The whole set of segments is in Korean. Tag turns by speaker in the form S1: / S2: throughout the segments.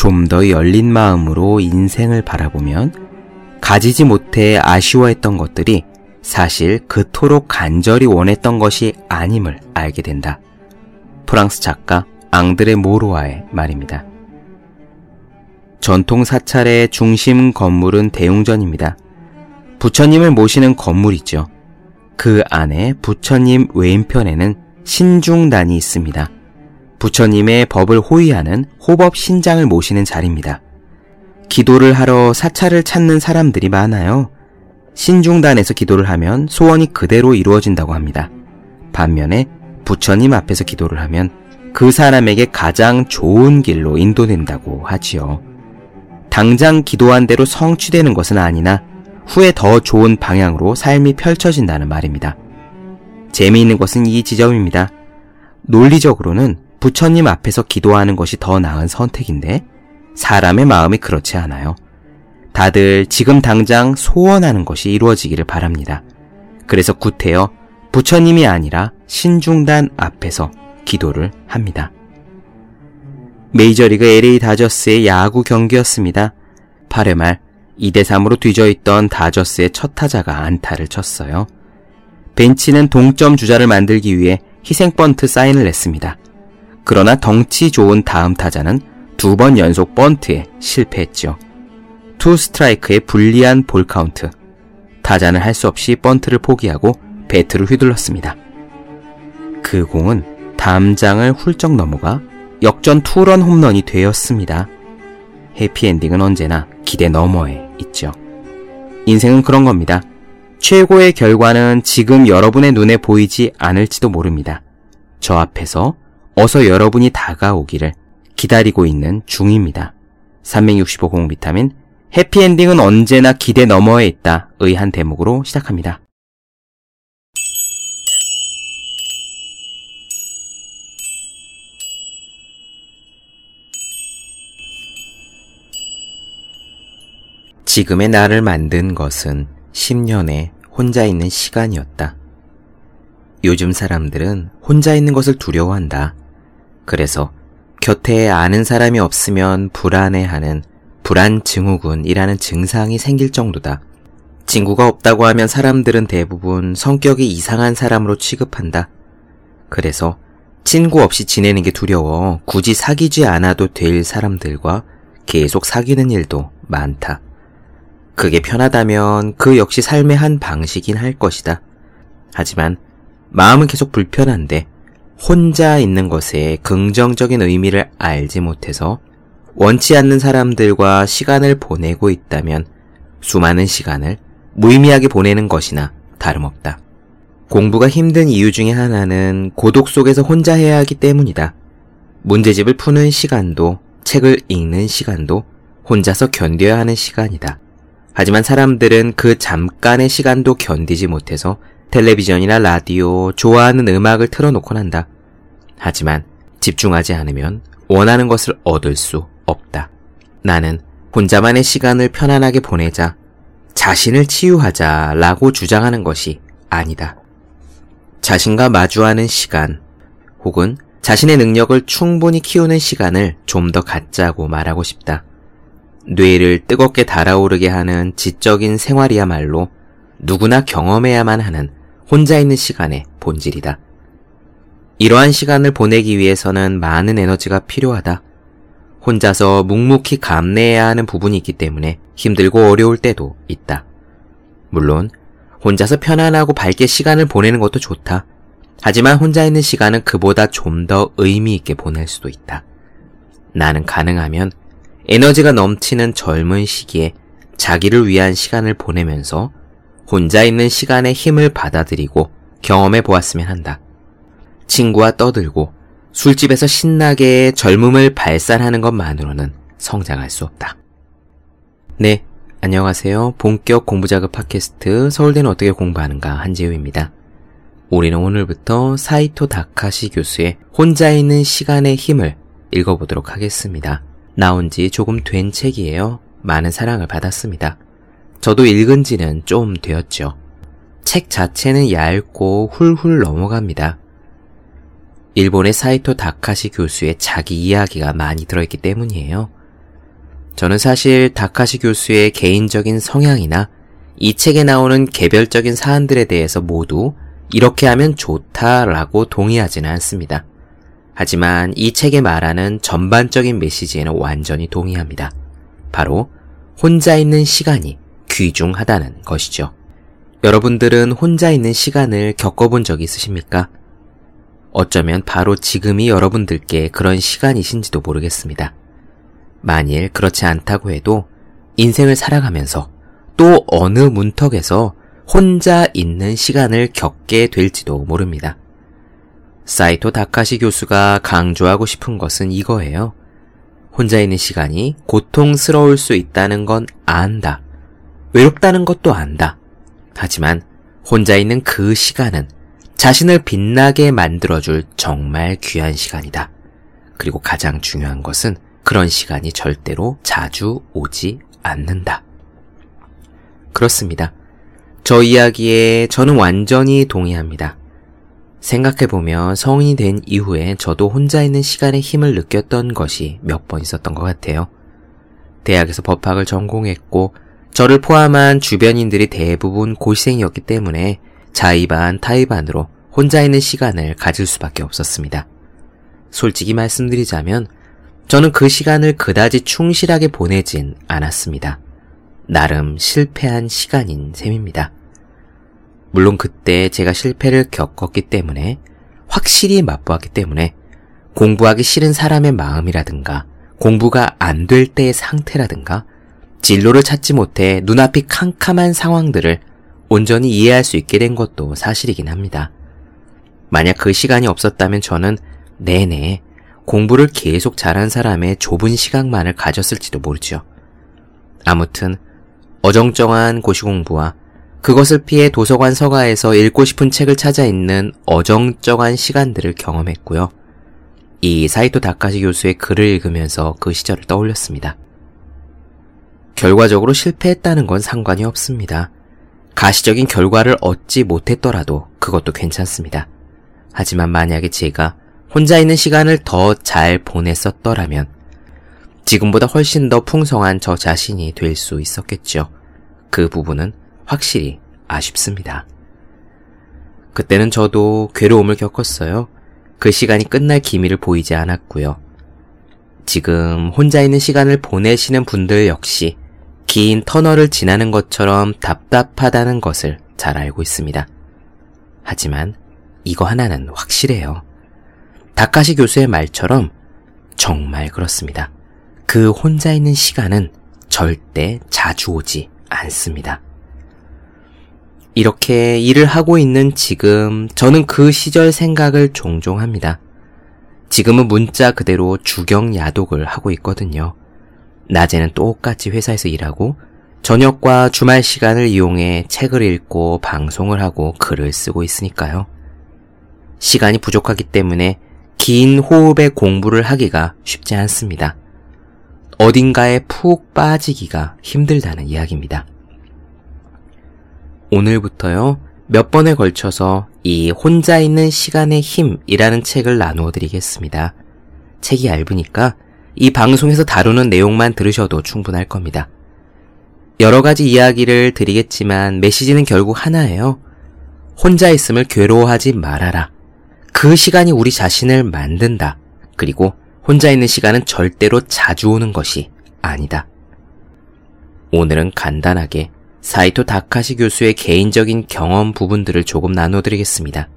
S1: 좀 더 열린 마음으로 인생을 바라보면 가지지 못해 아쉬워했던 것들이 사실 그토록 간절히 원했던 것이 아님을 알게 된다. 프랑스 작가 앙드레 모로아의 말입니다. 전통 사찰의 중심 건물은 대웅전입니다. 부처님을 모시는 건물이죠. 그 안에 부처님 왼편에는 신중단이 있습니다. 부처님의 법을 호위하는 호법 신장을 모시는 자리입니다. 기도를 하러 사찰을 찾는 사람들이 많아요. 신중단에서 기도를 하면 소원이 그대로 이루어진다고 합니다. 반면에 부처님 앞에서 기도를 하면 그 사람에게 가장 좋은 길로 인도된다고 하지요. 당장 기도한 대로 성취되는 것은 아니나 후에 더 좋은 방향으로 삶이 펼쳐진다는 말입니다. 재미있는 것은 이 지점입니다. 논리적으로는 부처님 앞에서 기도하는 것이 더 나은 선택인데 사람의 마음이 그렇지 않아요. 다들 지금 당장 소원하는 것이 이루어지기를 바랍니다. 그래서 구태여 부처님이 아니라 신중단 앞에서 기도를 합니다. 메이저리그 LA 다저스의 야구 경기였습니다. 8회 말 2대3으로 뒤져있던 다저스의 첫 타자가 안타를 쳤어요. 벤치는 동점 주자를 만들기 위해 희생 번트 사인을 냈습니다. 그러나 덩치 좋은 다음 타자는 두 번 연속 번트에 실패했죠. 투 스트라이크의 불리한 볼 카운트. 타자는 할 수 없이 번트를 포기하고 배트를 휘둘렀습니다. 그 공은 담장을 훌쩍 넘어가 역전 투런 홈런이 되었습니다. 해피엔딩은 언제나 기대 너머에 있죠. 인생은 그런 겁니다. 최고의 결과는 지금 여러분의 눈에 보이지 않을지도 모릅니다. 저 앞에서 어서 여러분이 다가오기를 기다리고 있는 중입니다. 365공 비타민 해피엔딩은 언제나 기대 너머에 있다 의 한 대목으로 시작합니다. 지금의 나를 만든 것은 10년의 혼자 있는 시간이었다. 요즘 사람들은 혼자 있는 것을 두려워한다. 그래서 곁에 아는 사람이 없으면 불안해하는 불안증후군이라는 증상이 생길 정도다. 친구가 없다고 하면 사람들은 대부분 성격이 이상한 사람으로 취급한다. 그래서 친구 없이 지내는 게 두려워 굳이 사귀지 않아도 될 사람들과 계속 사귀는 일도 많다. 그게 편하다면 그 역시 삶의 한 방식인 할 것이다. 하지만 마음은 계속 불편한데 혼자 있는 것에 긍정적인 의미를 알지 못해서 원치 않는 사람들과 시간을 보내고 있다면 수많은 시간을 무의미하게 보내는 것이나 다름없다. 공부가 힘든 이유 중에 하나는 고독 속에서 혼자 해야 하기 때문이다. 문제집을 푸는 시간도 책을 읽는 시간도 혼자서 견뎌야 하는 시간이다. 하지만 사람들은 그 잠깐의 시간도 견디지 못해서 텔레비전이나 라디오, 좋아하는 음악을 틀어놓곤 한다. 하지만 집중하지 않으면 원하는 것을 얻을 수 없다. 나는 혼자만의 시간을 편안하게 보내자, 자신을 치유하자 라고 주장하는 것이 아니다. 자신과 마주하는 시간, 혹은 자신의 능력을 충분히 키우는 시간을 좀 더 갖자고 말하고 싶다. 뇌를 뜨겁게 달아오르게 하는 지적인 생활이야말로 누구나 경험해야만 하는 혼자 있는 시간의 본질이다. 이러한 시간을 보내기 위해서는 많은 에너지가 필요하다. 혼자서 묵묵히 감내해야 하는 부분이 있기 때문에 힘들고 어려울 때도 있다. 물론 혼자서 편안하고 밝게 시간을 보내는 것도 좋다. 하지만 혼자 있는 시간은 그보다 좀 더 의미 있게 보낼 수도 있다. 나는 가능하면 에너지가 넘치는 젊은 시기에 자기를 위한 시간을 보내면서 혼자 있는 시간의 힘을 받아들이고 경험해 보았으면 한다. 친구와 떠들고 술집에서 신나게 젊음을 발산하는 것만으로는 성장할 수 없다. 네, 안녕하세요. 본격 공부자극 팟캐스트 서울대는 어떻게 공부하는가 한재우입니다. 우리는 오늘부터 사이토 다카시 교수의 혼자 있는 시간의 힘을 읽어보도록 하겠습니다. 나온 지 조금 된 책이에요. 많은 사랑을 받았습니다. 저도 읽은 지는 좀 되었죠. 책 자체는 얇고 훌훌 넘어갑니다. 일본의 사이토 다카시 교수의 자기 이야기가 많이 들어있기 때문이에요. 저는 사실 다카시 교수의 개인적인 성향이나 이 책에 나오는 개별적인 사안들에 대해서 모두 이렇게 하면 좋다라고 동의하지는 않습니다. 하지만 이 책에 말하는 전반적인 메시지에는 완전히 동의합니다. 바로 혼자 있는 시간이 귀중하다는 것이죠. 여러분들은 혼자 있는 시간을 겪어본 적 있으십니까? 어쩌면 바로 지금이 여러분들께 그런 시간이신지도 모르겠습니다. 만일 그렇지 않다고 해도 인생을 살아가면서 또 어느 문턱에서 혼자 있는 시간을 겪게 될지도 모릅니다. 사이토 다카시 교수가 강조하고 싶은 것은 이거예요. 혼자 있는 시간이 고통스러울 수 있다는 건 안다. 외롭다는 것도 안다. 하지만 혼자 있는 그 시간은 자신을 빛나게 만들어줄 정말 귀한 시간이다. 그리고 가장 중요한 것은 그런 시간이 절대로 자주 오지 않는다. 그렇습니다. 저 이야기에 저는 완전히 동의합니다. 생각해보면 성인이 된 이후에 저도 혼자 있는 시간의 힘을 느꼈던 것이 몇 번 있었던 것 같아요. 대학에서 법학을 전공했고, 저를 포함한 주변인들이 대부분 고시생이었기 때문에 자의 반, 타의 반으로 혼자 있는 시간을 가질 수밖에 없었습니다. 솔직히 말씀드리자면, 저는 그 시간을 그다지 충실하게 보내진 않았습니다. 나름 실패한 시간인 셈입니다. 물론 그때 제가 실패를 겪었기 때문에 확실히 맛보았기 때문에 공부하기 싫은 사람의 마음이라든가 공부가 안 될 때의 상태라든가 진로를 찾지 못해 눈앞이 캄캄한 상황들을 온전히 이해할 수 있게 된 것도 사실이긴 합니다. 만약 그 시간이 없었다면 저는 내내 공부를 계속 잘한 사람의 좁은 시각만을 가졌을지도 모르죠. 아무튼 어정쩡한 고시 공부와 그것을 피해 도서관 서가에서 읽고 싶은 책을 찾아 읽는 어정쩡한 시간들을 경험했고요. 이 사이토 다카시 교수의 글을 읽으면서 그 시절을 떠올렸습니다. 결과적으로 실패했다는 건 상관이 없습니다. 가시적인 결과를 얻지 못했더라도 그것도 괜찮습니다. 하지만 만약에 제가 혼자 있는 시간을 더 잘 보냈었더라면 지금보다 훨씬 더 풍성한 저 자신이 될 수 있었겠죠. 그 부분은 확실히 아쉽습니다. 그때는 저도 괴로움을 겪었어요. 그 시간이 끝날 기미를 보이지 않았고요. 지금 혼자 있는 시간을 보내시는 분들 역시 긴 터널을 지나는 것처럼 답답하다는 것을 잘 알고 있습니다. 하지만 이거 하나는 확실해요. 다카시 교수의 말처럼 정말 그렇습니다. 그 혼자 있는 시간은 절대 자주 오지 않습니다. 이렇게 일을 하고 있는 지금 저는 그 시절 생각을 종종 합니다. 지금은 문자 그대로 주경 야독을 하고 있거든요. 낮에는 똑같이 회사에서 일하고 저녁과 주말 시간을 이용해 책을 읽고 방송을 하고 글을 쓰고 있으니까요. 시간이 부족하기 때문에 긴 호흡의 공부를 하기가 쉽지 않습니다. 어딘가에 푹 빠지기가 힘들다는 이야기입니다. 오늘부터요, 몇 번에 걸쳐서 이 혼자 있는 시간의 힘이라는 책을 나누어 드리겠습니다. 책이 얇으니까 이 방송에서 다루는 내용만 들으셔도 충분할 겁니다. 여러 가지 이야기를 드리겠지만 메시지는 결국 하나예요. 혼자 있음을 괴로워하지 말아라. 그 시간이 우리 자신을 만든다. 그리고 혼자 있는 시간은 절대로 자주 오는 것이 아니다. 오늘은 간단하게 사이토 다카시 교수의 개인적인 경험 부분들을 조금 나눠드리겠습니다.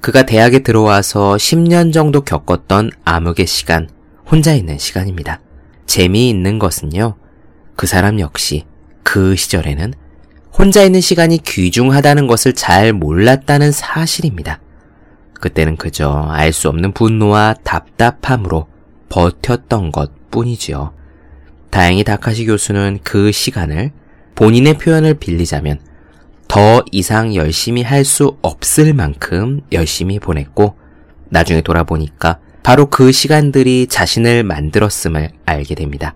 S1: 그가 대학에 들어와서 10년 정도 겪었던 암흑의 시간, 혼자 있는 시간입니다. 재미있는 것은요, 그 사람 역시 그 시절에는 혼자 있는 시간이 귀중하다는 것을 잘 몰랐다는 사실입니다. 그때는 그저 알 수 없는 분노와 답답함으로 버텼던 것 뿐이지요. 다행히 다카시 교수는 그 시간을 본인의 표현을 빌리자면 더 이상 열심히 할 수 없을 만큼 열심히 보냈고 나중에 돌아보니까 바로 그 시간들이 자신을 만들었음을 알게 됩니다.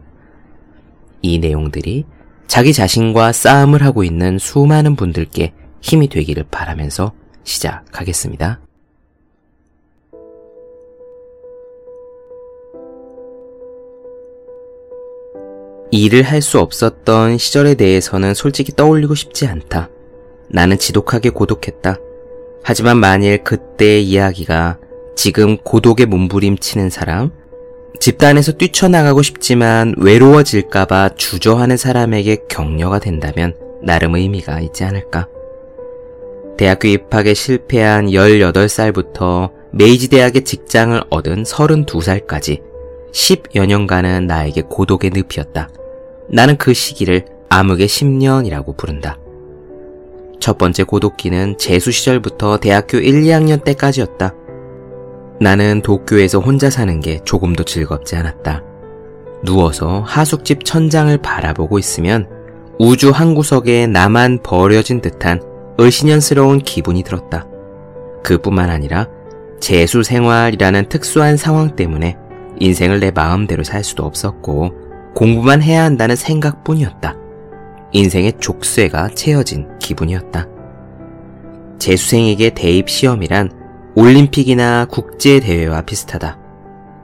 S1: 이 내용들이 자기 자신과 싸움을 하고 있는 수많은 분들께 힘이 되기를 바라면서 시작하겠습니다. 일을 할 수 없었던 시절에 대해서는 솔직히 떠올리고 싶지 않다. 나는 지독하게 고독했다. 하지만 만일 그때의 이야기가 지금 고독에 몸부림치는 사람, 집단에서 뛰쳐나가고 싶지만 외로워질까봐 주저하는 사람에게 격려가 된다면 나름 의미가 있지 않을까. 대학교 입학에 실패한 18살부터 메이지 대학의 직장을 얻은 32살까지 10여 년간은 나에게 고독의 늪이었다. 나는 그 시기를 암흑의 10년이라고 부른다. 첫 번째 고독기는 재수 시절부터 대학교 1, 2학년 때까지였다. 나는 도쿄에서 혼자 사는 게 조금도 즐겁지 않았다. 누워서 하숙집 천장을 바라보고 있으면 우주 한 구석에 나만 버려진 듯한 을신연스러운 기분이 들었다. 그뿐만 아니라 재수 생활이라는 특수한 상황 때문에 인생을 내 마음대로 살 수도 없었고 공부만 해야 한다는 생각뿐이었다. 인생의 족쇄가 채워진 기분이었다. 재수생에게 대입 시험이란 올림픽이나 국제대회와 비슷하다.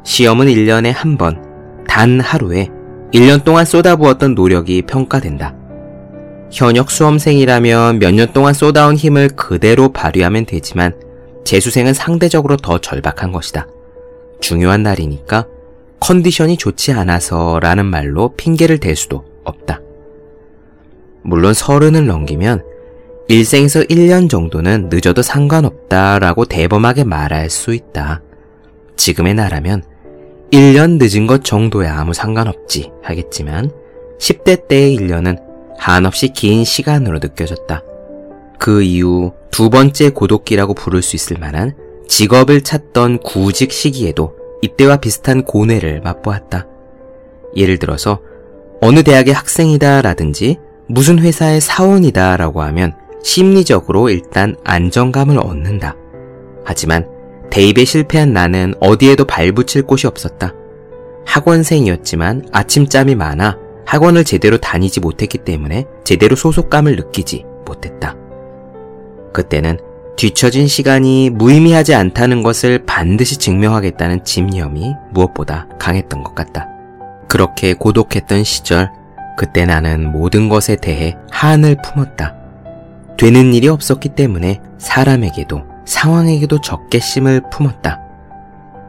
S1: 시험은 1년에 한 번, 단 하루에 1년 동안 쏟아부었던 노력이 평가된다. 현역 수험생이라면 몇 년 동안 쏟아온 힘을 그대로 발휘하면 되지만 재수생은 상대적으로 더 절박한 것이다. 중요한 날이니까 컨디션이 좋지 않아서 라는 말로 핑계를 댈 수도 없다. 물론 서른을 넘기면 일생에서 1년 정도는 늦어도 상관없다라고 대범하게 말할 수 있다. 지금의 나라면 1년 늦은 것 정도야 아무 상관없지 하겠지만 10대 때의 1년은 한없이 긴 시간으로 느껴졌다. 그 이후 두 번째 고독기라고 부를 수 있을 만한 직업을 찾던 구직 시기에도 이때와 비슷한 고뇌를 맛보았다. 예를 들어서 어느 대학의 학생이다 라든지 무슨 회사의 사원이다 라고 하면 심리적으로 일단 안정감을 얻는다. 하지만 대입에 실패한 나는 어디에도 발붙일 곳이 없었다. 학원생이었지만 아침잠이 많아 학원을 제대로 다니지 못했기 때문에 제대로 소속감을 느끼지 못했다. 그때는 뒤처진 시간이 무의미하지 않다는 것을 반드시 증명하겠다는 집념이 무엇보다 강했던 것 같다. 그렇게 고독했던 시절, 그때 나는 모든 것에 대해 한을 품었다. 되는 일이 없었기 때문에 사람에게도 상황에게도 적개심을 품었다.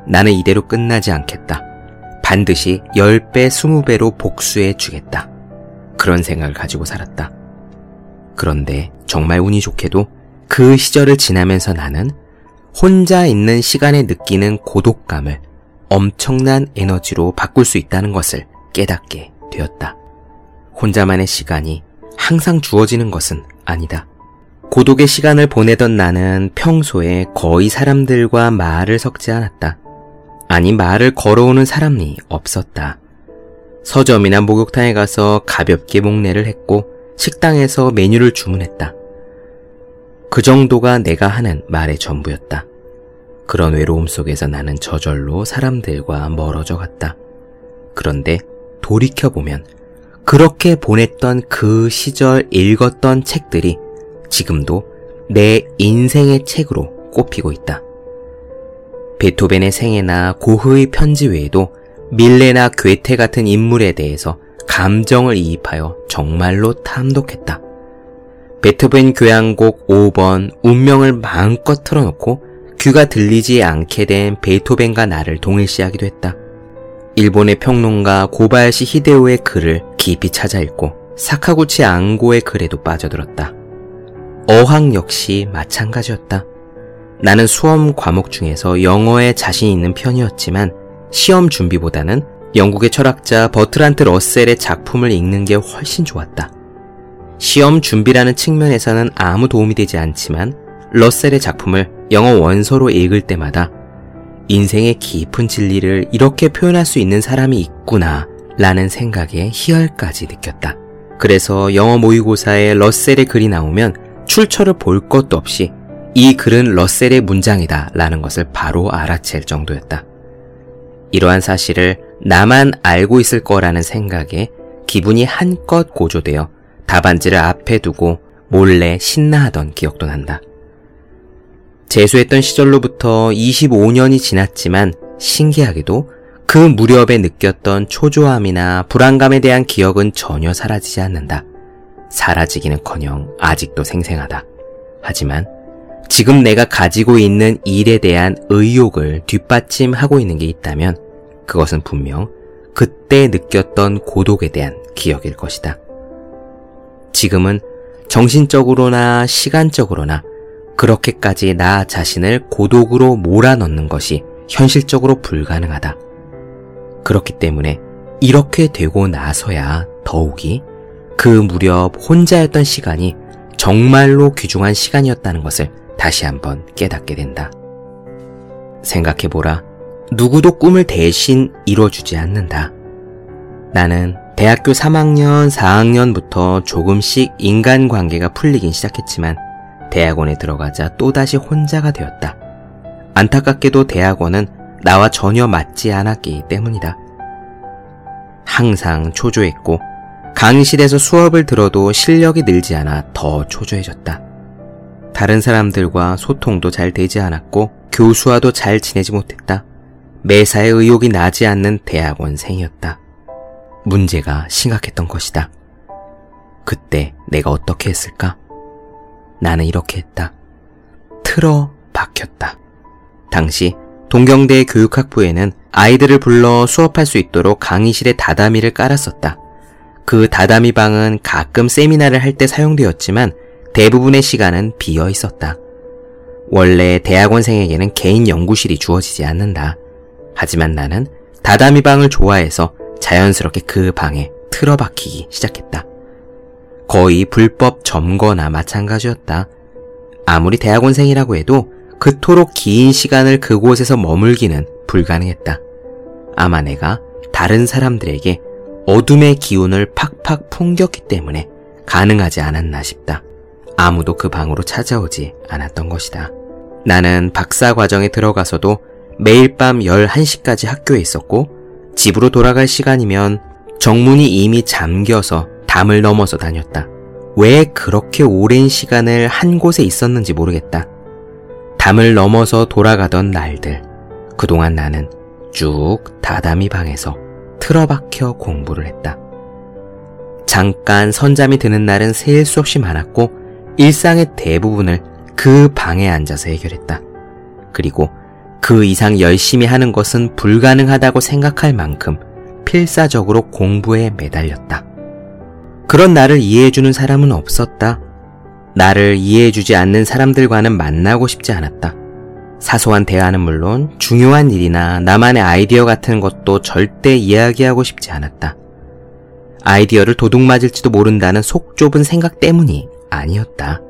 S1: 나는 이대로 끝나지 않겠다. 반드시 10배, 20배로 복수해 주겠다. 그런 생각을 가지고 살았다. 그런데 정말 운이 좋게도 그 시절을 지나면서 나는 혼자 있는 시간에 느끼는 고독감을 엄청난 에너지로 바꿀 수 있다는 것을 깨닫게 되었다. 혼자만의 시간이 항상 주어지는 것은 아니다. 고독의 시간을 보내던 나는 평소에 거의 사람들과 말을 섞지 않았다. 아니, 말을 걸어오는 사람이 없었다. 서점이나 목욕탕에 가서 가볍게 목례를 했고, 식당에서 메뉴를 주문했다. 그 정도가 내가 하는 말의 전부였다. 그런 외로움 속에서 나는 저절로 사람들과 멀어져 갔다. 그런데 돌이켜보면 그렇게 보냈던 그 시절 읽었던 책들이 지금도 내 인생의 책으로 꼽히고 있다. 베토벤의 생애나 고흐의 편지 외에도 밀레나 괴테 같은 인물에 대해서 감정을 이입하여 정말로 탐독했다. 베토벤 교향곡 5번 운명을 마음껏 틀어놓고 귀가 들리지 않게 된 베토벤과 나를 동일시하기도 했다. 일본의 평론가 고바야시 히데오의 글을 깊이 찾아 읽고 사카구치 앙고의 글에도 빠져들었다. 어학 역시 마찬가지였다. 나는 수험 과목 중에서 영어에 자신 있는 편이었지만 시험 준비보다는 영국의 철학자 버트란트 러셀의 작품을 읽는 게 훨씬 좋았다. 시험 준비라는 측면에서는 아무 도움이 되지 않지만 러셀의 작품을 영어 원서로 읽을 때마다 인생의 깊은 진리를 이렇게 표현할 수 있는 사람이 있구나 라는 생각에 희열까지 느꼈다. 그래서 영어 모의고사에 러셀의 글이 나오면 출처를 볼 것도 없이 이 글은 러셀의 문장이다 라는 것을 바로 알아챌 정도였다. 이러한 사실을 나만 알고 있을 거라는 생각에 기분이 한껏 고조되어 답안지를 앞에 두고 몰래 신나하던 기억도 난다. 재수했던 시절로부터 25년이 지났지만 신기하게도 그 무렵에 느꼈던 초조함이나 불안감에 대한 기억은 전혀 사라지지 않는다. 사라지기는커녕 아직도 생생하다. 하지만 지금 내가 가지고 있는 일에 대한 의욕을 뒷받침하고 있는 게 있다면 그것은 분명 그때 느꼈던 고독에 대한 기억일 것이다. 지금은 정신적으로나 시간적으로나 그렇게까지 나 자신을 고독으로 몰아넣는 것이 현실적으로 불가능하다. 그렇기 때문에 이렇게 되고 나서야 더욱이 그 무렵 혼자였던 시간이 정말로 귀중한 시간이었다는 것을 다시 한번 깨닫게 된다. 생각해보라. 누구도 꿈을 대신 이뤄주지 않는다. 나는 대학교 3학년, 4학년부터 조금씩 인간관계가 풀리긴 시작했지만 대학원에 들어가자 또다시 혼자가 되었다. 안타깝게도 대학원은 나와 전혀 맞지 않았기 때문이다. 항상 초조했고 강의실에서 수업을 들어도 실력이 늘지 않아 더 초조해졌다. 다른 사람들과 소통도 잘 되지 않았고 교수와도 잘 지내지 못했다. 매사에 의욕이 나지 않는 대학원생이었다. 문제가 심각했던 것이다. 그때 내가 어떻게 했을까? 나는 이렇게 했다. 틀어 박혔다. 당시 동경대 교육학부에는 아이들을 불러 수업할 수 있도록 강의실에 다다미를 깔았었다. 그 다다미 방은 가끔 세미나를 할 때 사용되었지만 대부분의 시간은 비어 있었다. 원래 대학원생에게는 개인 연구실이 주어지지 않는다. 하지만 나는 다다미 방을 좋아해서 자연스럽게 그 방에 틀어박히기 시작했다. 거의 불법 점거나 마찬가지였다. 아무리 대학원생이라고 해도 그토록 긴 시간을 그곳에서 머물기는 불가능했다. 아마 내가 다른 사람들에게 어둠의 기운을 팍팍 풍겼기 때문에 가능하지 않았나 싶다. 아무도 그 방으로 찾아오지 않았던 것이다. 나는 박사 과정에 들어가서도 매일 밤 11시까지 학교에 있었고 집으로 돌아갈 시간이면 정문이 이미 잠겨서 담을 넘어서 다녔다. 왜 그렇게 오랜 시간을 한 곳에 있었는지 모르겠다. 담을 넘어서 돌아가던 날들. 그동안 나는 쭉 다다미 방에서 틀어박혀 공부를 했다. 잠깐 선잠이 드는 날은 셀수 없이 많았고 일상의 대부분을 그 방에 앉아서 해결했다. 그리고 그 이상 열심히 하는 것은 불가능하다고 생각할 만큼 필사적으로 공부에 매달렸다. 그런 나를 이해해주는 사람은 없었다. 나를 이해해주지 않는 사람들과는 만나고 싶지 않았다. 사소한 대화는 물론 중요한 일이나 나만의 아이디어 같은 것도 절대 이야기하고 싶지 않았다. 아이디어를 도둑맞을지도 모른다는 속 좁은 생각 때문이 아니었다.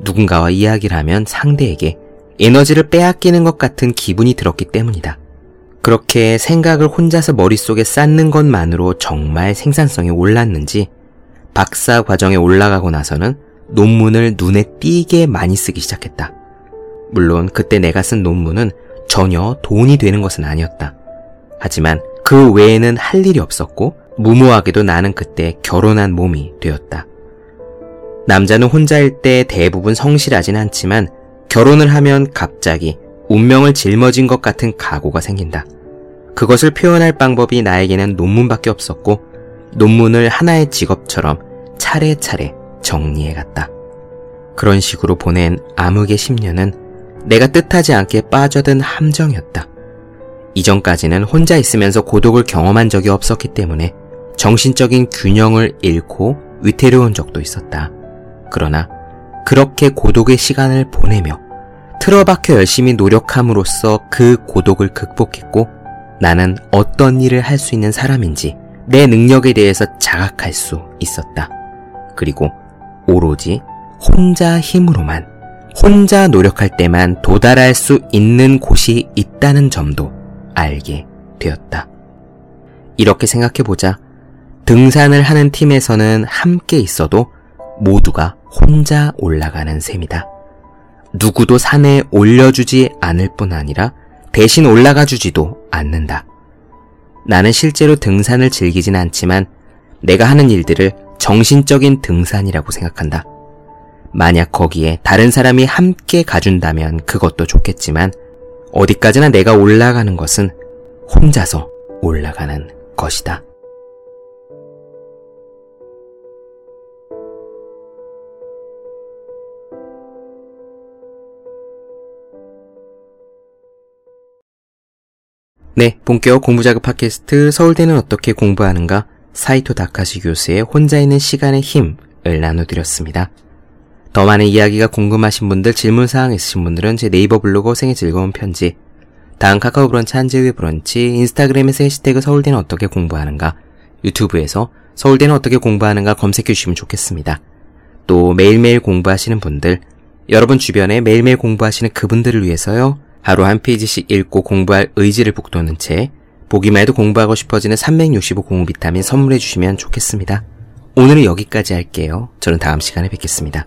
S1: 누군가와 이야기를 하면 상대에게 에너지를 빼앗기는 것 같은 기분이 들었기 때문이다. 그렇게 생각을 혼자서 머릿속에 쌓는 것만으로 정말 생산성이 올랐는지 박사 과정에 올라가고 나서는 논문을 눈에 띄게 많이 쓰기 시작했다. 물론 그때 내가 쓴 논문은 전혀 돈이 되는 것은 아니었다. 하지만 그 외에는 할 일이 없었고 무모하게도 나는 그때 결혼한 몸이 되었다. 남자는 혼자일 때 대부분 성실하진 않지만 결혼을 하면 갑자기 운명을 짊어진 것 같은 각오가 생긴다. 그것을 표현할 방법이 나에게는 논문밖에 없었고 논문을 하나의 직업처럼 차례차례 정리해갔다. 그런 식으로 보낸 암흑의 10년은 내가 뜻하지 않게 빠져든 함정이었다. 이전까지는 혼자 있으면서 고독을 경험한 적이 없었기 때문에 정신적인 균형을 잃고 위태로운 적도 있었다. 그러나 그렇게 고독의 시간을 보내며 틀어박혀 열심히 노력함으로써 그 고독을 극복했고 나는 어떤 일을 할 수 있는 사람인지 내 능력에 대해서 자각할 수 있었다. 그리고 오로지 혼자 힘으로만 혼자 노력할 때만 도달할 수 있는 곳이 있다는 점도 알게 되었다. 이렇게 생각해보자. 등산을 하는 팀에서는 함께 있어도 모두가 혼자 올라가는 셈이다. 누구도 산에 올려주지 않을 뿐 아니라 대신 올라가 주지도 않는다. 나는 실제로 등산을 즐기진 않지만 내가 하는 일들을 정신적인 등산이라고 생각한다. 만약 거기에 다른 사람이 함께 가준다면 그것도 좋겠지만 어디까지나 내가 올라가는 것은 혼자서 올라가는 것이다. 네, 본격 공부자극 팟캐스트 서울대는 어떻게 공부하는가 사이토 다카시 교수의 혼자 있는 시간의 힘을 나눠드렸습니다. 더 많은 이야기가 궁금하신 분들, 질문사항 있으신 분들은 제 네이버 블로그 생의 즐거운 편지, 다음 카카오 브런치 한재우의 브런치, 인스타그램에서 해시태그 서울대는 어떻게 공부하는가, 유튜브에서 서울대는 어떻게 공부하는가 검색해 주시면 좋겠습니다. 또 매일매일 공부하시는 분들, 여러분 주변에 매일매일 공부하시는 그분들을 위해서요, 하루 한 페이지씩 읽고 공부할 의지를 북돋는 책, 보기만 해도 공부하고 싶어지는 365 공부 비타민 선물해 주시면 좋겠습니다. 오늘은 여기까지 할게요. 저는 다음 시간에 뵙겠습니다.